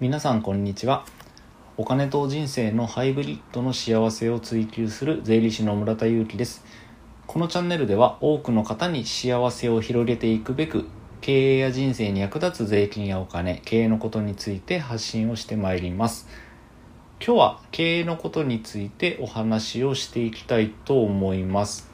皆さんこんにちは。お金と人生のハイブリッドの幸せを追求する税理士の村田裕樹です。このチャンネルでは多くの方に幸せを広げていくべく経営や人生に役立つ税金やお金経営のことについて発信をしてまいります。今日は経営のことについてお話をしていきたいと思います。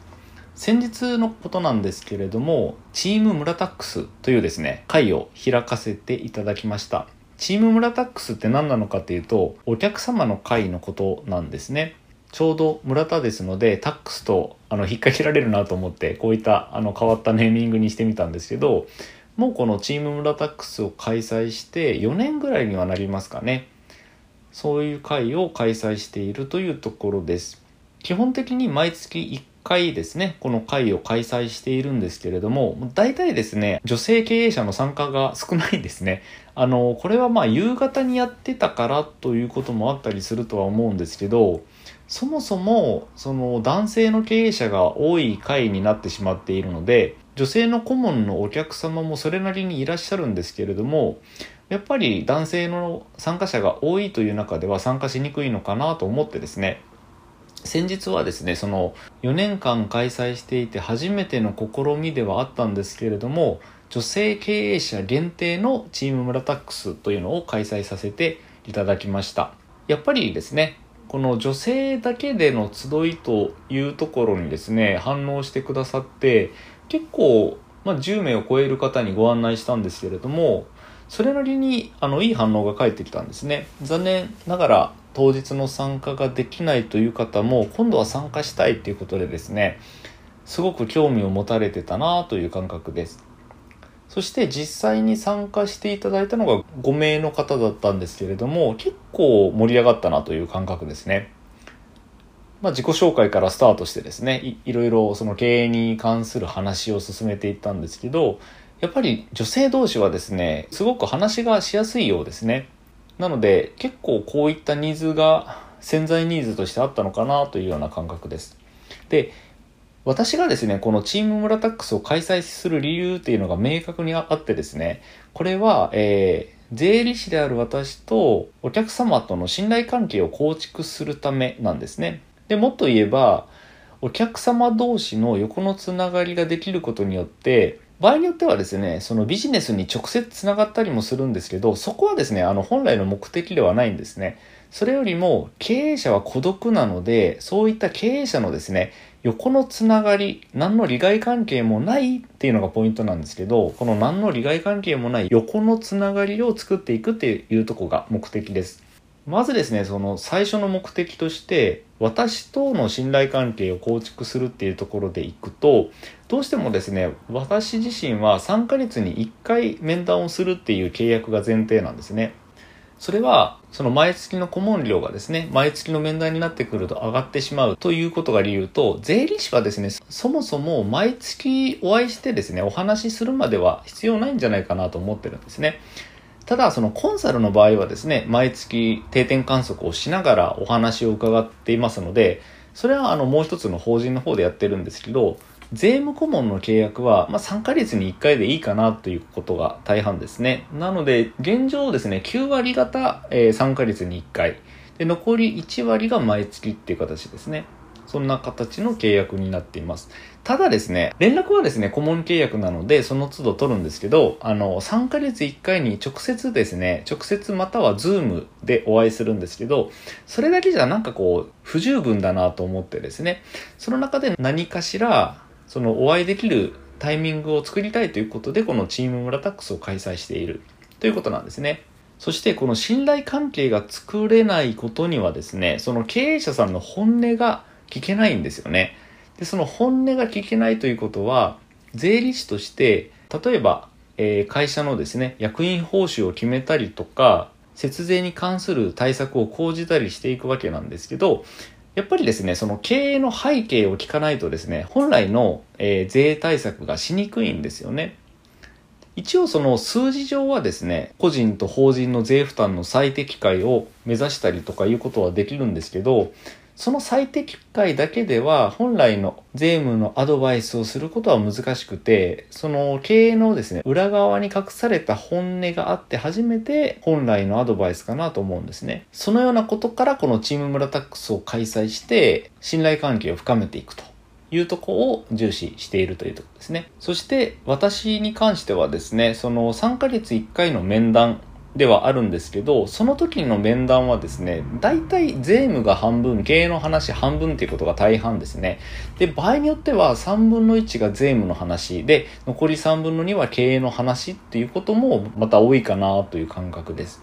先日のことなんですけれどもチームムラタックスというですね会を開かせていただきました。チームムラタックスって何なのかっていうと、お客様の会のことなんですね。ちょうど村田ですので、タックスとあの引っ掛けられるなと思って、こういったあの変わったネーミングにしてみたんですけど、もうこのチームムラタックスを開催して4年ぐらいにはなりますかね。そういう会を開催しているというところです。基本的に毎月1回ですね、この会を開催しているんですけれども、大体ですね、女性経営者の参加が少ないんですね。あの、これはまあ夕方にやってたからということもあったりするとは思うんですけど、そもそもその男性の経営者が多い会になってしまっているので、女性の顧問のお客様もそれなりにいらっしゃるんですけれども、やっぱり男性の参加者が多いという中では参加しにくいのかなと思ってですね、先日はですねその4年間開催していて初めての試みではあったんですけれども女性経営者限定のチームムラタックスというのを開催させていただきました。やっぱりですねこの女性だけでの集いというところにですね反応してくださって結構、まあ、10名を超える方にご案内したんですけれどもそれなりにあのいい反応が返ってきたんですね。残念ながら当日の参加ができないという方も今度は参加したいということでですねすごく興味を持たれてたなという感覚です。そして実際に参加していただいたのが5名の方だったんですけれども結構盛り上がったなという感覚ですね。まあ、自己紹介からスタートしてですねいいろいろその経営に関する話を進めていったんですけどやっぱり女性同士はですねすごく話がしやすいようですねなので結構こういったニーズが潜在ニーズとしてあったのかなというような感覚です。で、私がですね、このチームムラタックスを開催する理由っていうのが明確にあってですね、これは、えー、税理士である私とお客様との信頼関係を構築するためなんですね。で、もっと言えば、お客様同士の横のつながりができることによって、場合によってはですね、そのビジネスに直接つながったりもするんですけど、そこはですね、あの本来の目的ではないんですね。それよりも経営者は孤独なので、そういった経営者のですね、横のつながり、何の利害関係もないっていうのがポイントなんですけど、この何の利害関係もない横のつながりを作っていくっていうとこが目的です。まずですね、その最初の目的として、私との信頼関係を構築するっていうところでいくと、どうしてもですね、私自身は3ヶ月に1回面談をするっていう契約が前提なんですね。それは、その毎月の顧問料がですね、毎月の面談になってくると上がってしまうということが理由と、税理士はですね、そもそも毎月お会いしてですね、お話しするまでは必要ないんじゃないかなと思ってるんですね。ただ、そのコンサルの場合はですね、毎月定点観測をしながらお話を伺っていますので、それはあのもう一つの法人の方でやってるんですけど、税務顧問の契約は、まあ、3ヶ月に1回でいいかなということが大半ですね。なので、現状ですね、9割方、えー、3ヶ月に1回。で、残り1割が毎月っていう形ですね。そんな形の契約になっています。ただですね、連絡はですね、顧問契約なので、その都度取るんですけど、あの、3ヶ月1回に直接ですね、直接またはズームでお会いするんですけど、それだけじゃなんかこう、不十分だなと思ってですね、その中で何かしら、そのお会いできるタイミングを作りたいということで、このチームムラタックスを開催しているということなんですね。そしてこの信頼関係が作れないことにはですね、その経営者さんの本音が聞けないんですよね。で、その本音が聞けないということは、税理士として、例えば、えー、会社のですね、役員報酬を決めたりとか、節税に関する対策を講じたりしていくわけなんですけど、やっぱりですね、その経営の背景を聞かないとですね、本来の、えー、税対策がしにくいんですよね。一応その数字上はですね、個人と法人の税負担の最適解を目指したりとかいうことはできるんですけど、その最適解だけでは本来の税務のアドバイスをすることは難しくて、その経営のですね、裏側に隠された本音があって初めて本来のアドバイスかなと思うんですね。そのようなことからこのチーム村タックスを開催して信頼関係を深めていくと。いうとこを重視しているというところですね。そして私に関してはですね、その3ヶ月1回の面談ではあるんですけど、その時の面談はですね、大体税務が半分、経営の話半分っていうことが大半ですね。で、場合によっては3分の1が税務の話で、残り3分の2は経営の話っていうこともまた多いかなという感覚です。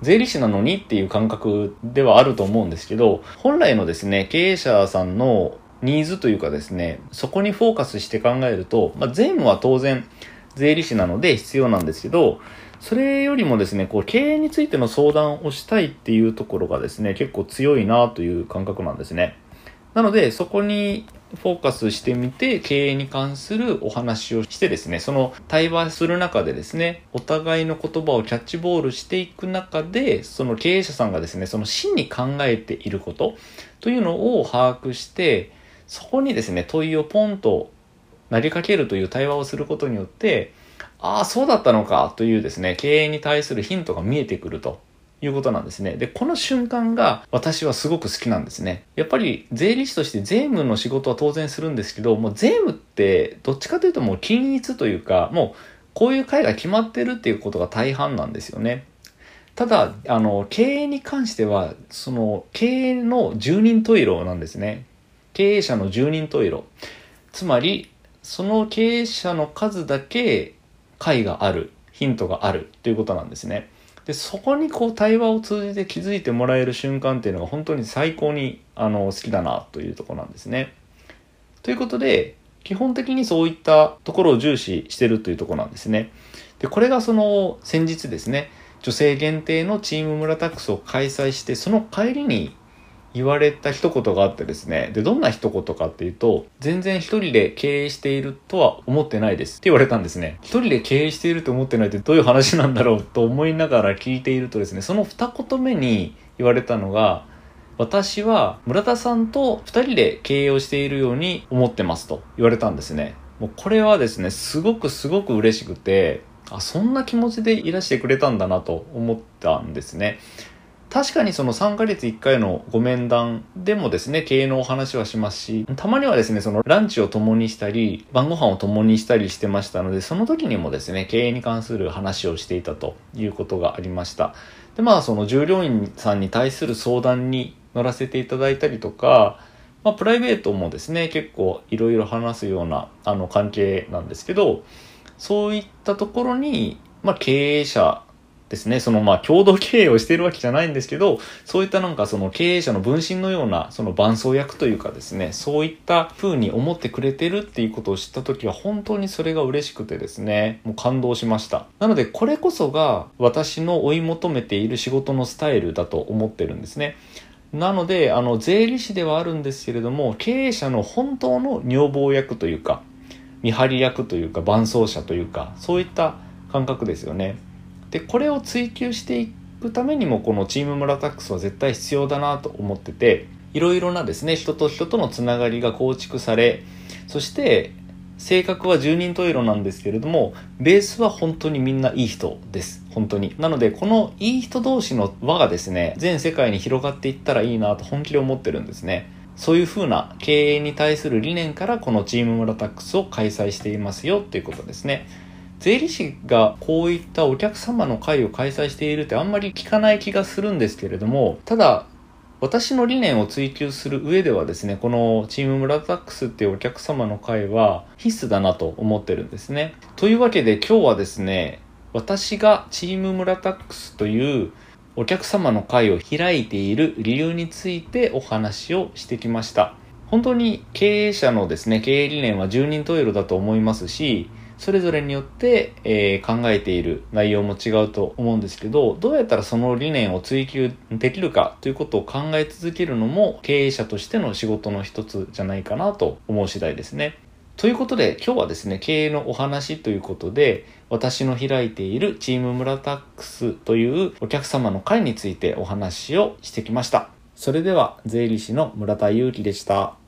税理士なのにっていう感覚ではあると思うんですけど、本来のですね、経営者さんのニーズというかですね、そこにフォーカスして考えると、まあ、税務は当然税理士なので必要なんですけど、それよりもですね、こう、経営についての相談をしたいっていうところがですね、結構強いなという感覚なんですね。なので、そこにフォーカスしてみて、経営に関するお話をしてですね、その対話する中でですね、お互いの言葉をキャッチボールしていく中で、その経営者さんがですね、その真に考えていることというのを把握して、そこにですね、問いをポンと投げかけるという対話をすることによって、ああ、そうだったのかというですね、経営に対するヒントが見えてくるということなんですね。で、この瞬間が私はすごく好きなんですね。やっぱり税理士として税務の仕事は当然するんですけど、もう税務ってどっちかというともう均一というか、もうこういう会が決まってるっていうことが大半なんですよね。ただ、あの、経営に関しては、その、経営の十人十色なんですね。経営者の十人十色。つまり、その経営者の数だけ解がある、ヒントがあるということなんですね。で、そこにこう対話を通じて気づいてもらえる瞬間っていうのが本当に最高にあの好きだなというところなんですね。ということで、基本的にそういったところを重視してるというところなんですね。で、これがその先日ですね、女性限定のチーム村タックスを開催して、その帰りに言われた一言があってですね。で、どんな一言かっていうと、全然一人で経営しているとは思ってないですって言われたんですね。一人で経営していると思ってないってどういう話なんだろうと思いながら聞いているとですね、その二言目に言われたのが、私は村田さんと二人で経営をしているように思ってますと言われたんですね。もうこれはですね、すごくすごく嬉しくて、あ、そんな気持ちでいらしてくれたんだなと思ったんですね。確かにその3ヶ月1回のご面談でもですね、経営のお話はしますし、たまにはですね、そのランチを共にしたり、晩ご飯を共にしたりしてましたので、その時にもですね、経営に関する話をしていたということがありました。で、まあその従業員さんに対する相談に乗らせていただいたりとか、まあプライベートもですね、結構いろいろ話すようなあの関係なんですけど、そういったところに、まあ経営者ですね、そのまあ共同経営をしているわけじゃないんですけど、そういったなんかその経営者の分身のようなその伴走役というかですね、そういった風に思ってくれてるっていうことを知った時は本当にそれが嬉しくてですね、もう感動しました。なのでこれこそが私の追い求めている仕事のスタイルだと思ってるんですね。なので、あの、税理士ではあるんですけれども、経営者の本当の女房役というか、見張り役というか、伴走者というか、そういった感覚ですよね。でこれを追求していくためにもこのチーム村タックスは絶対必要だなと思ってていろいろなですね人と人とのつながりが構築されそして性格は十人十色なんですけれどもベースは本当にみんないい人です。本当に。なのでこのいい人同士の輪がですね全世界に広がっていったらいいなと本気で思ってるんですね。そういう風な経営に対する理念からこのチーム村タックスを開催していますよっていうことですね。税理士がこういったお客様の会を開催しているってあんまり聞かない気がするんですけれども、ただ、私の理念を追求する上ではですね、このチームムラタックスっていうお客様の会は必須だなと思ってるんですね。というわけで今日はですね、私がチームムラタックスというお客様の会を開いている理由についてお話をしてきました。本当に経営者のですね、経営理念は十人十色だと思いますし、それぞれによって、えー、考えている内容も違うと思うんですけど、どうやったらその理念を追求できるかということを考え続けるのも経営者としての仕事の一つじゃないかなと思う次第ですね。ということで今日はですね、経営のお話ということで、私の開いているチーム村タックスというお客様の会についてお話をしてきました。それでは税理士の村田裕樹でした。